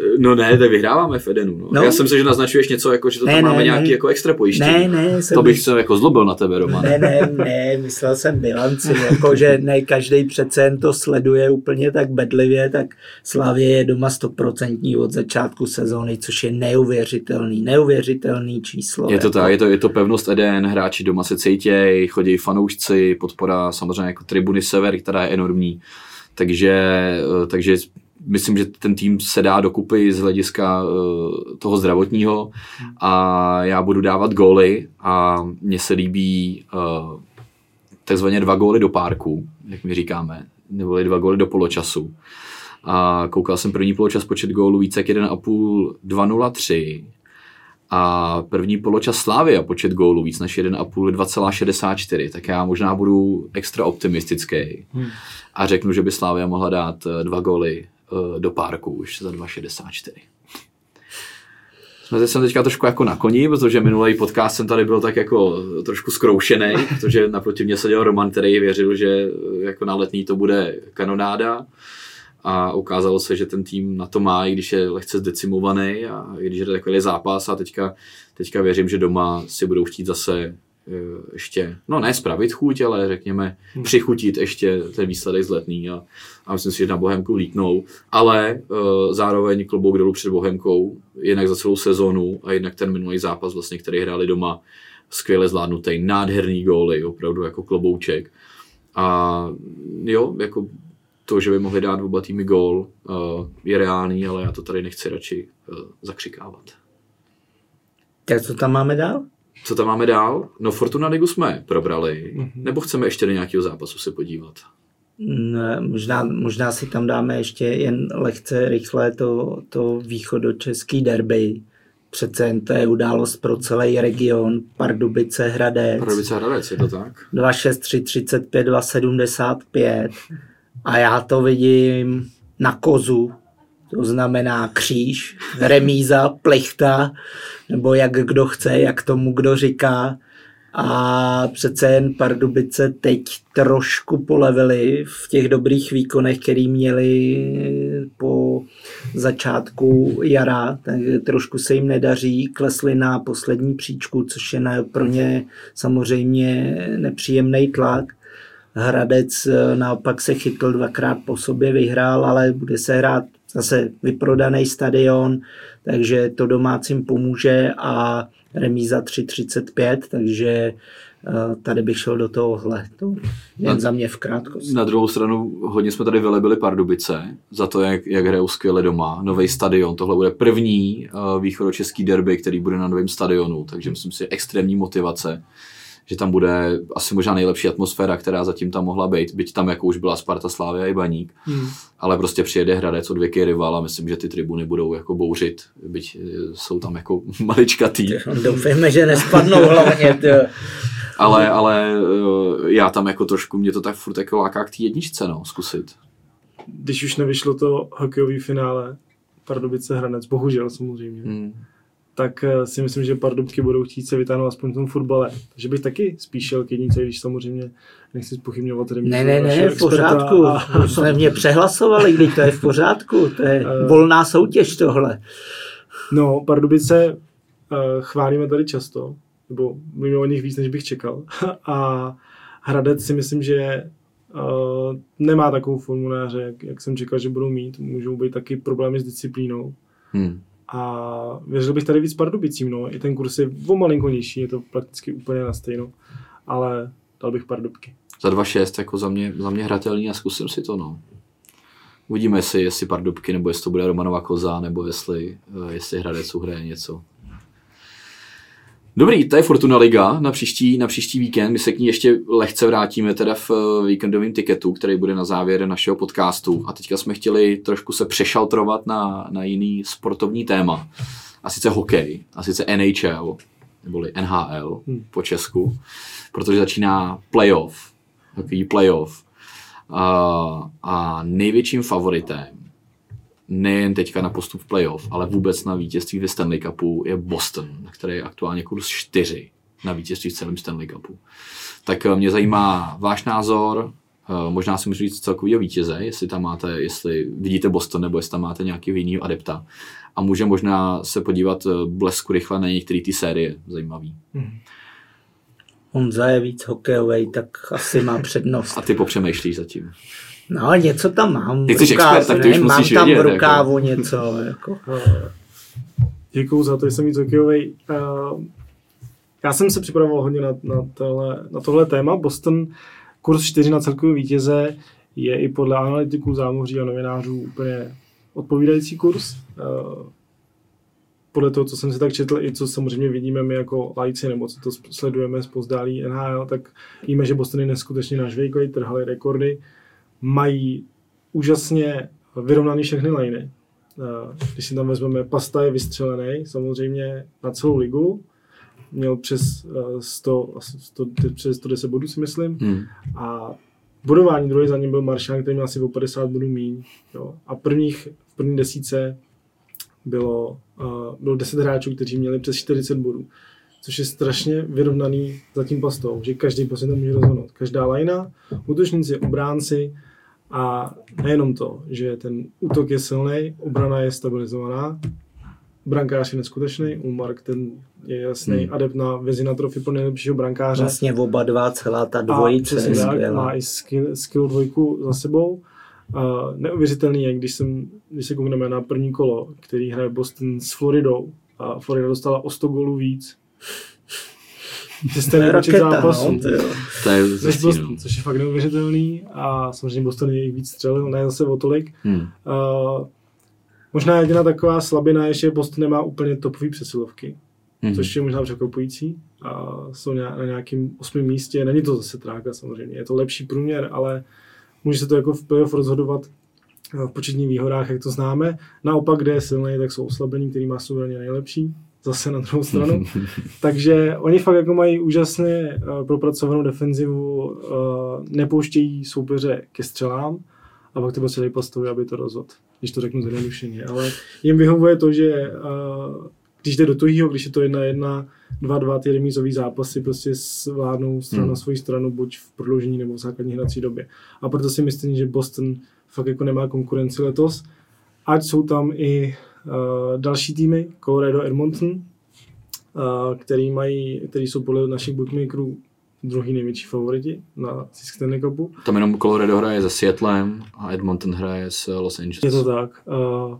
[laughs] no ne, tak vyhráváme v Edenu. No. No. Já jsem se, že naznačuješ něco, jako, že to ne, tam ne, máme ne. nějaký jako extra pojištění. Ne, ne. To bych se jako zlobil na tebe, Roman. Ne, ne, ne, myslel jsem bilanci, [laughs] jako, že ne každý přece jen to sleduje úplně tak bedlivě, tak Slavě je doma stoprocentní od začátku sezóny, což je neuvěřitelný, neuvěřitelný číslo. Je to jako. tak, je to, je to pevnost Eden, hráči doma se cítějí, chodí fanoušci, podpora samozřejmě jako tribuny Sever, která je enormní. Takže, eh, takže myslím, že ten tým se dá dokupy z hlediska uh, toho zdravotního a já budu dávat góly a mně se líbí uh, takzvaně dva góly do párku, jak my říkáme, nebo dva góly do poločasu. A koukal jsem první poločas počet gólů více jak 1,5, 2,03 a první poločas Slávy a počet gólů víc než 1,5, 2,64, tak já možná budu extra optimistický hmm. a řeknu, že by Slávia mohla dát eh, dva góly Eh, do párku už za 2,64. Jsme jsem teďka trošku jako na koni, protože minulý podcast jsem tady byl tak jako trošku zkroušený, [laughs] protože naproti mě seděl Roman, který věřil, že eh, jako na letní to bude kanonáda a ukázalo se, že ten tým na to má, i když je lehce zdecimovaný a i když je takový zápas a teďka, teďka věřím, že doma si budou chtít zase Eh, ještě, no ne spravit chuť, ale řekněme hmm. přichutit ještě ten výsledek z letný a, a myslím si, že na Bohemku lítnou, ale uh, zároveň klobouk dolů před Bohemkou, jednak za celou sezonu a jednak ten minulý zápas, vlastně, který hráli doma, skvěle zvládnutý, nádherný góly, opravdu jako klobouček. A jo, jako to, že by mohli dát oba týmy gól, uh, je reálný, ale já to tady nechci radši uh, zakřikávat. Tak co tam máme dál? Co tam máme dál? No Fortuna Ligu jsme probrali, mm-hmm. nebo chceme ještě do nějakého zápasu se podívat? Ne, možná, možná si tam dáme ještě jen lehce rychle to, to východočeský derby. Přece jen to je událost pro celý region. Pardubice, Hradec. Pardubice, Hradec, je to tak? 263, 35, 275. A já to vidím na kozu, to znamená kříž, remíza, plechta, nebo jak kdo chce, jak tomu kdo říká. A přece jen Pardubice teď trošku polevili v těch dobrých výkonech, který měli po začátku jara, tak trošku se jim nedaří, klesli na poslední příčku, což je pro ně samozřejmě nepříjemný tlak. Hradec naopak se chytl dvakrát po sobě, vyhrál, ale bude se hrát zase vyprodaný stadion, takže to domácím pomůže a remíza 3,35, takže eh, tady bych šel do tohohle. To jen na, za mě v krátkosti. Na druhou stranu hodně jsme tady vylebili Pardubice za to, jak, jak hrajou skvěle doma. Nový stadion, tohle bude první uh, východočeský derby, který bude na novém stadionu, takže myslím si extrémní motivace že tam bude asi možná nejlepší atmosféra, která zatím tam mohla být, byť tam jako už byla Sparta, Slávia i Baník, hmm. ale prostě přijede Hradec od věky rival a myslím, že ty tribuny budou jako bouřit, byť eh, jsou tam jako [laughs] maličkatý. Doufejme, že nespadnou hlavně. [laughs] ale, ale eh, já tam jako trošku, mě to tak furt jako láká k té jedničce, no, zkusit. Když už nevyšlo to hokejové finále, Pardubice Hranec, bohužel samozřejmě, Hmm. Tak eh, si myslím, že Pardubky budou chtít se vytáhnout aspoň v tom fotbale. Takže bych taky spíš šel k jednice, když samozřejmě nechci spochybňovat remízu Ne, ne, ne, v pořádku. a- jsme mě přehlasovali, když to je v pořádku. To je Eh. volná soutěž tohle. No, Pardubice uh, chválíme tady často, nebo mluvíme o nich víc, než bych čekal. [laughs] A Hradec si myslím, že uh, nemá takovou formuláře, jak, jak jsem čekal, že budou mít. Můžou být taky problémy s disciplínou. Hmm. A věřil bych tady víc Pardubicím, no. I ten kurz je o malinko nižší, je to prakticky úplně na stejno. Ale dal bych Pardubky. Za 2,6 jako za mě, za mě hratelný a zkusím si to, no. Uvidíme, jestli, jestli Pardubky, nebo jestli to bude Romanova koza, nebo jestli, eh, jestli Hradec uhraje něco. Dobrý, to je Fortuna Liga na příští, na příští víkend. My se k ní ještě lehce vrátíme teda v eh, víkendovém tiketu, který bude na závěr našeho podcastu. A teďka jsme chtěli trošku se přešaltrovat na, na jiný sportovní téma. A sice hokej, a sice NHL, neboli NHL Hmm. po Česku, protože začíná playoff, takový playoff. A, a největším favoritem, nejen teďka na postup v playoff, ale vůbec na vítězství ve Stanley Cupu je Boston, který je aktuálně kurz 4 na vítězství v celém Stanley Cupu. Tak eh, mě zajímá váš názor, eh, možná si můžu říct celkovýho vítěze, jestli tam máte, jestli vidíte Boston, nebo jestli tam máte nějaký jiného adepta. A může možná se podívat eh, blesku rychle na některé ty série zajímavý. Honza je víc hokejový, tak asi má přednost. A ty popřemýšlíš zatím. No, něco tam mám. Ty jsi rukávu, expert, tak ty ne? už Mám musíš tam vědět, v jako. rukávu něco. Jako. Děkuju za to, že jsem víc hokejový. Uh, já jsem se připravoval hodně na, na, tohle, na tohle téma. Boston kurz 4 na celkový vítěze je i podle analytiků, zámoří a novinářů úplně odpovídající kurz. Uh, podle toho, co jsem si tak četl, i co samozřejmě vidíme my jako lajci, nebo co to sledujeme z pozdálí NHL, tak víme, že Boston je neskutečně nažvejkový, trhali rekordy, mají úžasně vyrovnaný všechny liny. Eh, Když si tam vezmeme, Pasta je vystřelený, samozřejmě na celou ligu, měl přes eh, 100, asi 100, přes 110 bodů si myslím, Hmm. a bodování druhý za ním byl Maršán, který měl asi o 50 bodů míň. Jo. A prvních, v první desíce bylo, uh, bylo 10 hráčů, kteří měli přes 40 bodů. Což je strašně vyrovnaný za tím pastou, že každý prostě to může rozhodnout. Každá lajna, útočníci, obránci a nejenom to, že ten útok je silný, obrana je stabilizovaná, brankář je neskutečný, Ulmark ten je jasný Hmm. adept na Vezina trofy pro nejlepšího brankáře. Vlastně oba dva, celá ta A dvojice přesně je tak, má i skill, skill dvojku za sebou. Uh, neuvěřitelný je, když, jsem, když se koukneme na první kolo, který hraje Boston s Floridou a Florida dostala o 100 gólů víc. Že To je stejný počet raketa, zápasů. no, to je než zjistí, Boston, no. což je fakt neuvěřitelný a samozřejmě Boston je jich víc střelil, ne zase o tolik. Hmm. Uh, možná jediná taková slabina je, že Boston nemá úplně topový přesilovky Hmm. což je možná překvapující. A jsou na nějakém osmém místě. Není to zase tráka samozřejmě, je to lepší průměr, ale může se to jako v playoff rozhodovat eh, v početních výhodách, jak to známe. Naopak, kde je silný, tak jsou oslabení, který má suverénně nejlepší. Zase na druhou stranu. [laughs] Takže oni fakt jako mají úžasně uh, propracovanou defenzivu, uh, nepouštějí soupeře ke střelám a pak to prostě dají postavy, aby to rozhodl. Když to řeknu zjednodušeně. Ale jim vyhovuje to, že uh, když jde do tuhýho, když je to jedna jedna, dva, dva ty remízový zápasy prostě zvládnou stranu Hmm. na svoji stranu, buď v prodloužení nebo v základní hrací době. A proto si myslím, že Boston fakt jako nemá konkurenci letos. Ať jsou tam i další týmy, Colorado, Edmonton, uh, který, mají, který jsou podle našich bookmakerů druhý největší favoriti na zisk Stanley Cupu. Tam jenom Colorado hraje se Seattlem a Edmonton hraje s Los Angeles. Je to tak. Uh,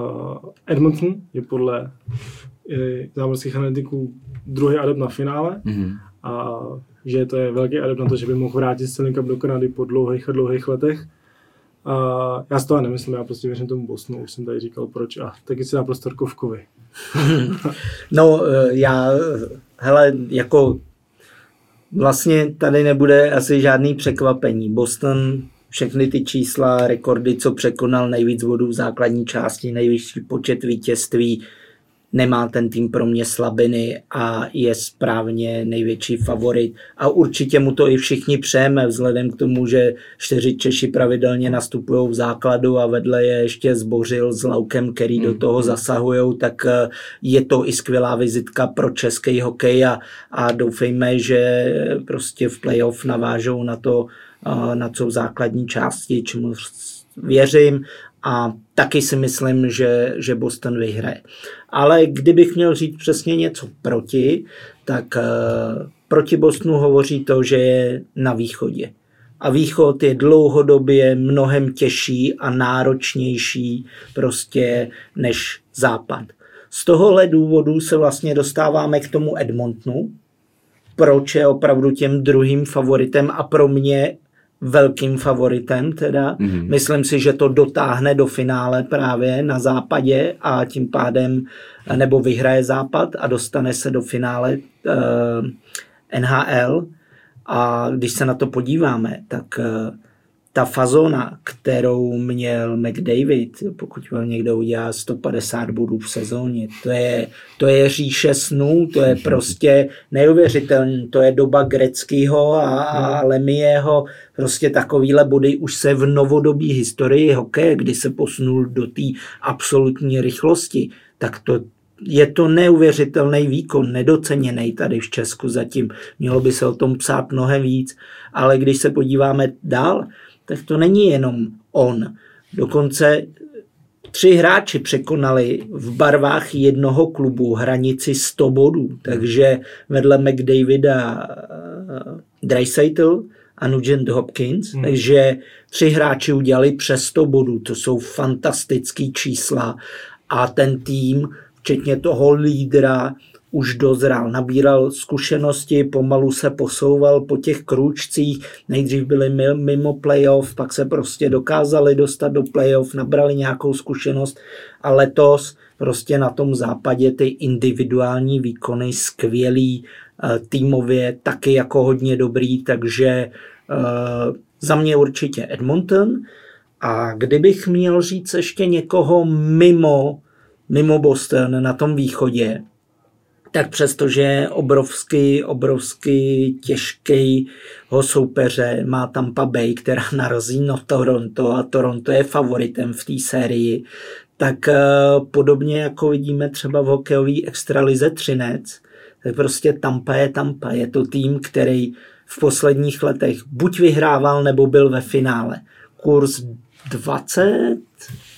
uh, Edmonton je podle uh, zámořských analytiků druhý adept na finále Mhm. a že to je velký adept na to, že by mohl vrátit Stanley Cup do Kanady po dlouhých a dlouhých letech. A já si to ale nemyslím, já prostě věřím tomu Bostonu, už jsem tady říkal proč a taky si dá prostor Kovkovi. [laughs] No, eh, já, hele, jako vlastně tady nebude asi žádný překvapení. Boston, všechny ty čísla, rekordy, co překonal nejvíc bodů v základní části, nejvyšší počet vítězství, nemá ten tým pro mě slabiny a je správně největší favorit. A určitě mu to i všichni přejeme, vzhledem k tomu, že čtyři Češi pravidelně nastupují v základu a vedle je ještě zbořil s Laukem, který do toho zasahují, tak eh, je to i skvělá vizitka pro český hokej a, a doufejme, že prostě v playoff navážou na to, eh, na co základní části, čemu věřím a taky si myslím, že, že Boston vyhraje. Ale kdybych měl říct přesně něco proti, tak uh, proti Bostonu hovoří to, že je na východě. A východ je dlouhodobě mnohem těžší a náročnější prostě než západ. Z tohohle důvodu se vlastně dostáváme k tomu Edmontonu, proč je opravdu těm druhým favoritem a pro mě velkým favoritem teda. Mm-hmm. Myslím si, že to dotáhne do finále právě na západě a tím pádem nebo vyhraje západ a dostane se do finále eh, NHL. A když se na to podíváme, tak uh, ta fazona, kterou měl McDavid, pokud vám někdo udělá 150 bodů v sezóně, to je, to je říše snů, to je prostě neuvěřitelné. To je doba Greckého a, a Lemieho, prostě takovýhle body už se v novodobí historii hokeje, kdy se posunul do té absolutní rychlosti, tak to, je to neuvěřitelný výkon, nedoceněný tady v Česku zatím. Mělo by se o tom psát mnohem víc, ale když se podíváme dál, tak to není jenom on. Dokonce tři hráči překonali v barvách jednoho klubu hranici 100 bodů, takže vedle McDavida uh, Dreisaitl a Nugent Hopkins, hmm. takže tři hráči udělali přes 100 bodů, to jsou fantastické čísla a ten tým, včetně toho lídra, už dozrál, nabíral zkušenosti, pomalu se posouval po těch krůčcích, nejdřív byli mimo playoff, pak se prostě dokázali dostat do playoff, nabrali nějakou zkušenost a letos prostě na tom západě ty individuální výkony skvělý, eh, týmově taky jako hodně dobrý, takže uh, za mě určitě Edmonton. A kdybych měl říct ještě někoho mimo, mimo Boston na tom východě, tak přestože je obrovský, obrovský těžký ho soupeře má Tampa Bay, která [laughs] narazí na Toronto a Toronto je favoritem v té sérii, tak eh, podobně jako vidíme třeba v hokejové extralize Třinec, tak prostě Tampa je Tampa. Je to tým, který v posledních letech buď vyhrával, nebo byl ve finále. Kurs 20,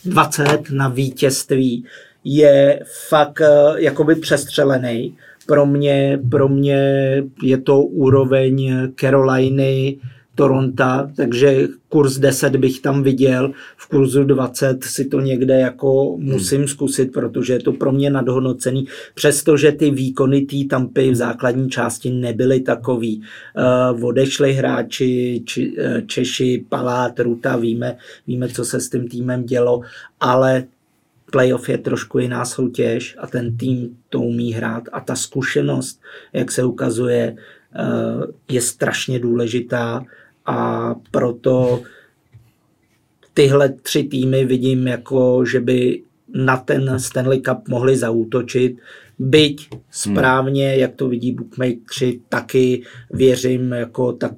20 na vítězství je fakt eh, jakoby přestřelený. Pro mě, pro mě je to úroveň Caroliny, Toronto, takže kurz 10 bych tam viděl, v kurzu 20 si to někde jako musím hmm. zkusit, protože je to pro mě nadhodnocený, přestože ty výkony té tampy v základní části nebyly takový. Uh, odešli hráči, či, uh, Češi, Palát, Ruta, víme, víme, co se s tím týmem dělo, ale playoff je trošku jiná soutěž a ten tým to umí hrát. A ta zkušenost, jak se ukazuje, eh, je strašně důležitá. A proto tyhle tři týmy vidím jako, že by na ten Stanley Cup mohli zaútočit. Byť správně, jak to vidí bookmakeri, taky věřím jako tak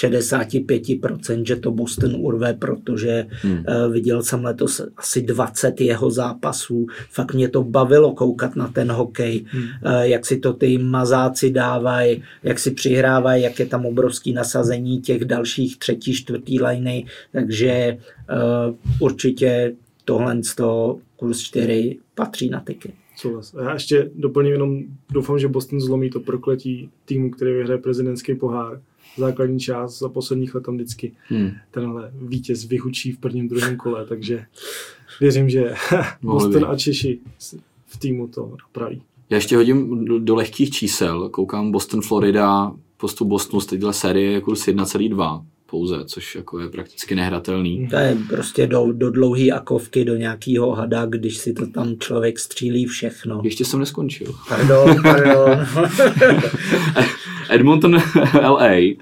65%, že to Boston urve, protože hmm. uh, viděl jsem letos asi 20 jeho zápasů. Fakt mě to bavilo koukat na ten hokej, hmm. uh, jak si to ty mazáci dávají, jak si přihrávají, jak je tam obrovský nasazení těch dalších třetí, čtvrtý liney, takže uh, určitě tohle z toho kurz 4 patří na tyky. Souhlas. A já ještě doplním jenom, doufám, že Boston zlomí to prokletí týmu, který vyhraje prezidentský pohár. Základní část za posledních let tam vždycky hmm. tenhle vítěz vyhučí v prvním, druhém kole, takže věřím, že [laughs] Boston a Češi v týmu to napraví. Já ještě hodím do, lehkých čísel. Koukám Boston, Florida, postup Bostonu z téhle série je kurz 1,2 pouze, což jako je prakticky nehratelný. To je prostě do, do dlouhý akovky, do nějakého hada, když si to tam člověk střílí všechno. Ještě jsem neskončil. Pardon, pardon. [laughs] Edmonton [laughs] LA eh,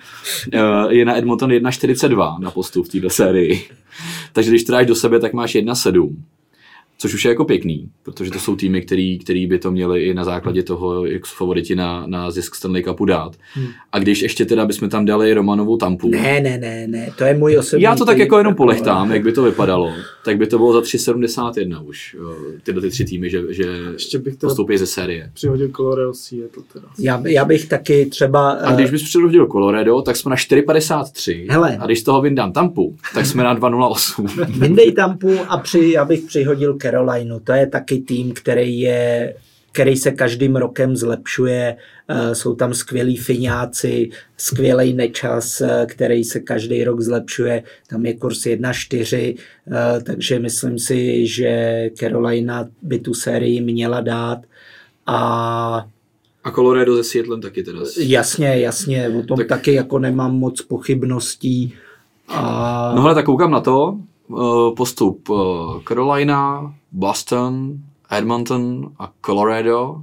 je na Edmonton 1,42 na postup v této sérii. Takže když to do sebe, tak máš 1,7 Což už je jako pěkný, protože to jsou týmy, který, který by to měli i na základě toho, jak jsou favoriti na, na zisk Stanley Cupu dát. Hmm. A když ještě teda bychom tam dali Romanovou tampu. Ne, ne, ne, ne, to je můj osobní. Já to tak jako jenom polechtám, jak by to vypadalo. Tak by to bylo za 3,71 už, tyhle ty tři týmy, že, že ještě bych postoupí ze série. Přihodil Colorado je to teda. Já, já bych taky třeba... A když bys přihodil Colorado, tak jsme na 4,53. Hele. A když z toho vyndám tampu, tak jsme na 2,08. Vyndej tampu a při, já bych přihodil Carolinu. To je taky tým, který je který se každým rokem zlepšuje. Eh, jsou tam skvělí fináci, skvělý nečas, eh, který se každý rok zlepšuje. Tam je kurz 1-4, eh, takže myslím si, že Carolina by tu sérii měla dát. A a Colorado se Seattlem taky teda. Jasně, jasně, o tom tak... taky jako nemám moc pochybností. A... No hele, tak koukám na to. Postup Carolina, Boston, Edmonton a Colorado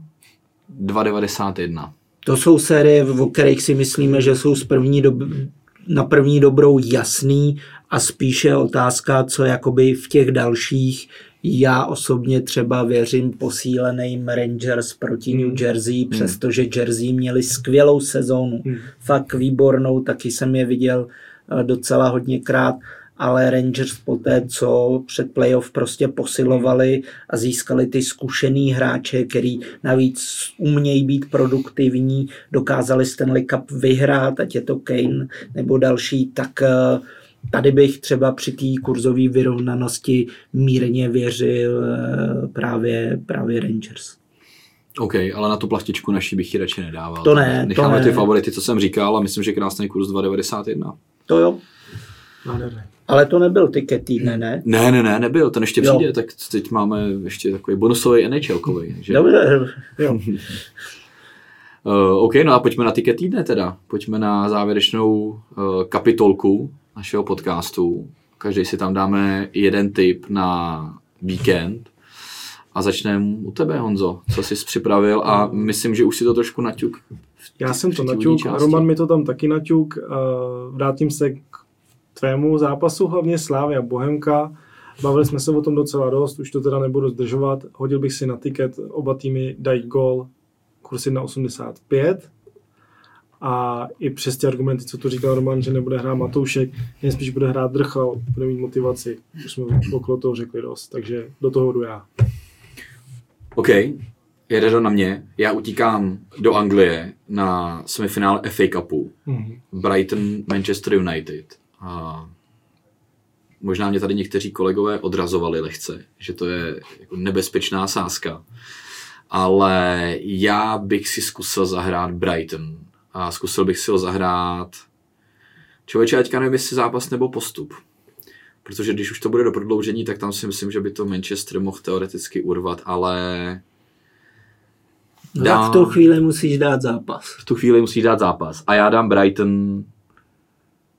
2,91. To jsou série, o kterých si myslíme, že jsou z první dob- na první dobrou jasný a spíše otázka, co jakoby v těch dalších já osobně třeba věřím posíleným Rangers proti New hmm. Jersey, hmm. přestože Jersey měli skvělou sezónu, hmm. fakt výbornou, taky jsem je viděl eh, docela hodněkrát ale Rangers po té, co před playoff prostě posilovali a získali ty zkušený hráče, který navíc umějí být produktivní, dokázali Stanley Cup vyhrát, ať je to Kane nebo další, tak eh, tady bych třeba při té kurzové vyrovnanosti mírně věřil eh, právě, právě Rangers. OK, ale na tu plachtičku naší bych ji radši nedával. To ne, Necháme to ne. ty favority, co jsem říkal a myslím, že krásný kurz 2,91. To jo. Nádherný. Ale to nebyl tiket týdne, ne? Ne, ne, ne, nebyl, ten ještě přijde, jo. tak teď máme ještě takový bonusový NHLkový. Že? Dobře, jo. uh, [laughs] OK, no a pojďme na tiket týdne teda. Pojďme na závěrečnou uh, kapitolku našeho podcastu. Každý si tam dáme jeden tip na víkend. A začneme u tebe, Honzo. Co jsi připravil a myslím, že už si to trošku naťuk. Já jsem to naťuk, Roman mi to tam taky naťuk. Vrátím se k tvému zápasu, hlavně Slávy a Bohemka. Bavili jsme se o tom docela dost, už to teda nebudu zdržovat. Hodil bych si na tiket, oba týmy dají gol, kurz 1,85. A i přes ty argumenty, co tu říkal Roman, že nebude hrát Matoušek, jen spíš bude hrát Drchal, bude mít motivaci. Už jsme okolo toho řekli dost, takže do toho jdu já. OK, jede to na mě. Já utíkám do Anglie na semifinále FA Cupu. Mm-hmm. Brighton, Manchester United. A možná mě tady někteří kolegové odrazovali lehce, že to je jako nebezpečná sázka. Ale já bych si zkusil zahrát Brighton a zkusil bych si ho zahrát člověče, aťka nevím, jestli zápas nebo postup. Protože když už to bude do prodloužení, tak tam si myslím, že by to Manchester mohl teoreticky urvat, ale... No dám... v tu chvíli musíš dát zápas. V tu chvíli musíš dát zápas. A já dám Brighton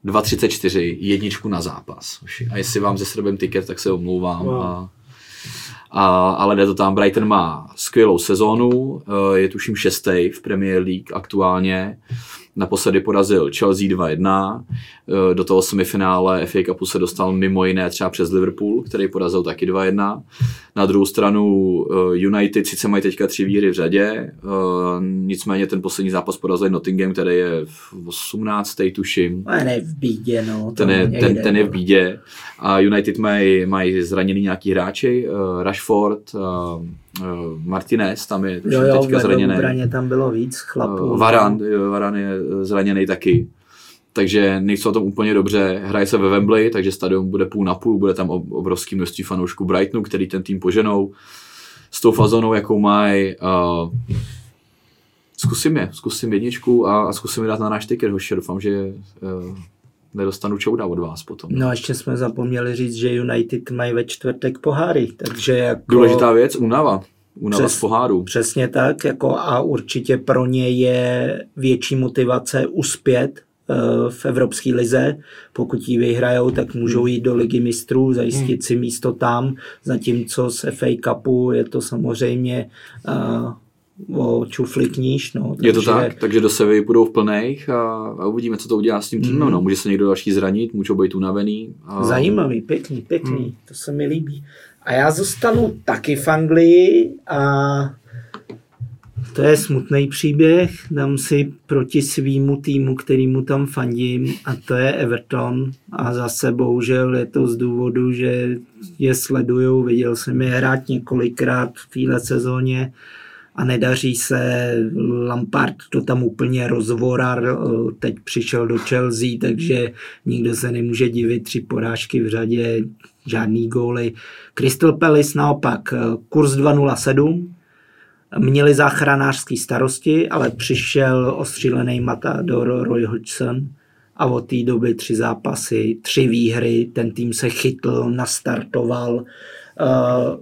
2.34, jedničku na zápas. A jestli vám ze srbem tiket, tak se omlouvám. Wow. A, a, ale jde to tam. Brighton má skvělou sezónu, eh, je tuším šestý v Premier League aktuálně. Naposledy porazil Chelsea 2-1, eh, do toho semifinále FA Cupu se dostal mimo jiné třeba přes Liverpool, který porazil taky 2-1. Na druhou stranu eh, United sice mají teďka tři výhry v řadě, eh, nicméně ten poslední zápas porazil Nottingham, který je v 18. tuším. Ten je v bídě, no. Ten je, ten, ten je v bídě. A United mají, mají zraněný nějaký hráči, Rashford, Martinez, tam je jo, jo, teďka zraněný. Jo, tam bylo víc chlapů. Varan, Varan je zraněný taky. Takže nejsou tom úplně dobře. Hraje se ve Wembley, takže stadion bude půl na půl, bude tam obrovský množství fanoušků Brightonu, který ten tým poženou. S tou fazónou, jakou mají. Uh, zkusím je, zkusím jedničku a, a zkusím je dát na náš ticket, hoši. Doufám, že uh, nedostanu čouda od vás potom. No a ještě jsme zapomněli říct, že United mají ve čtvrtek poháry, takže jako... Důležitá věc, únava. Únava Přes, z poháru. Přesně tak, jako a určitě pro ně je větší motivace uspět eh, v Evropské lize. Pokud ji vyhrajou, tak můžou hmm. jít do ligy mistrů, zajistit hmm. si místo tam, zatímco z FA Cupu je to samozřejmě uh, čufli kníž. No. Je to tak, takže do Sevy budou v plných a, a uvidíme, co to udělá s tím týmem. Mm. No. Může se někdo další zranit, můžou být unavený. A... Zajímavý, pěkný, pěkný, mm. to se mi líbí. A já zůstanu taky v Anglii a to je smutný příběh, dám si proti svýmu týmu, kterýmu tam fandím a to je Everton a zase bohužel je to z důvodu, že je sleduju, viděl jsem je hrát několikrát v téhle sezóně a nedaří se, Lampard to tam úplně rozvorar, teď přišel do Chelsea, takže nikdo se nemůže divit, tři porážky v řadě, žádný góly. Crystal Palace naopak kurz 207, měli záchranářský starosti, ale přišel ostřílený matador Roy Hodgson a od té doby tři zápasy, tři výhry, ten tým se chytl, nastartoval, uh,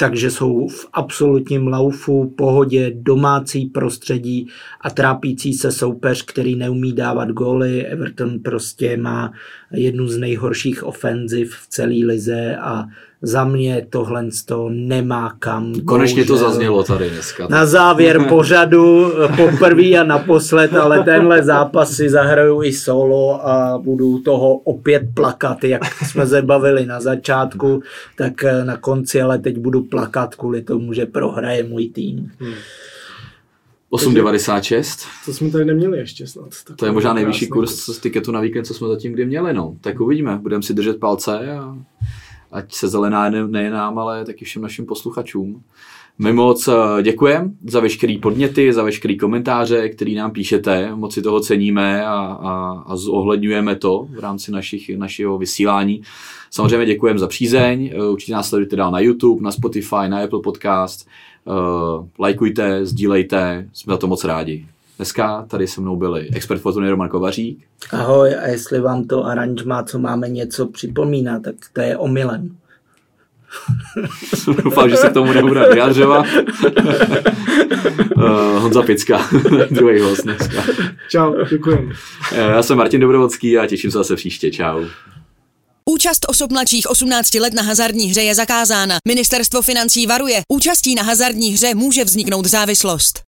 takže jsou v absolutním laufu, pohodě, domácí prostředí a trápící se soupeř, který neumí dávat góly. Everton prostě má jednu z nejhorších ofenziv v celé lize a za mě tohle to nemá kam. Konečně bohužel. to zaznělo tady dneska. Na závěr [laughs] pořadu, poprvý a naposled, ale tenhle zápas si zahraju i solo a budu toho opět plakat, jak jsme se bavili na začátku, tak na konci, ale teď budu plakat kvůli tomu, že prohraje můj tým. Hmm. 8,96. To jsme tady neměli ještě snad. To je možná nejvyšší kurz z tiketu na víkend, co jsme zatím kdy měli. No. Tak uvidíme, budeme si držet palce a ať se zelená nejen nám, ale taky všem našim posluchačům. My moc eh, děkujeme za veškerý podněty, za veškerý komentáře, který nám píšete, moc si toho ceníme a, a, a zohledňujeme to v rámci našich, našeho vysílání. Samozřejmě děkujeme za přízeň, eh, určitě nás sledujte dál na YouTube, na Spotify, na Apple Podcast, uh, lajkujte, sdílejte, jsme za to moc rádi. Dneska tady se mnou byli expert Fortuny Roman Kovařík. Ahoj, a jestli vám to aranžma, co máme něco připomíná, tak to je omylem. [laughs] Doufám, že se k tomu nebude vyjadřovat. uh, [laughs] Honza Picka, [laughs] druhý host dneska. Čau, děkuji. Já jsem Martin Dobrovodský a těším se zase příště. Čau. Účast osob mladších 18 let na hazardní hře je zakázána. Ministerstvo financí varuje. Účastí na hazardní hře může vzniknout závislost.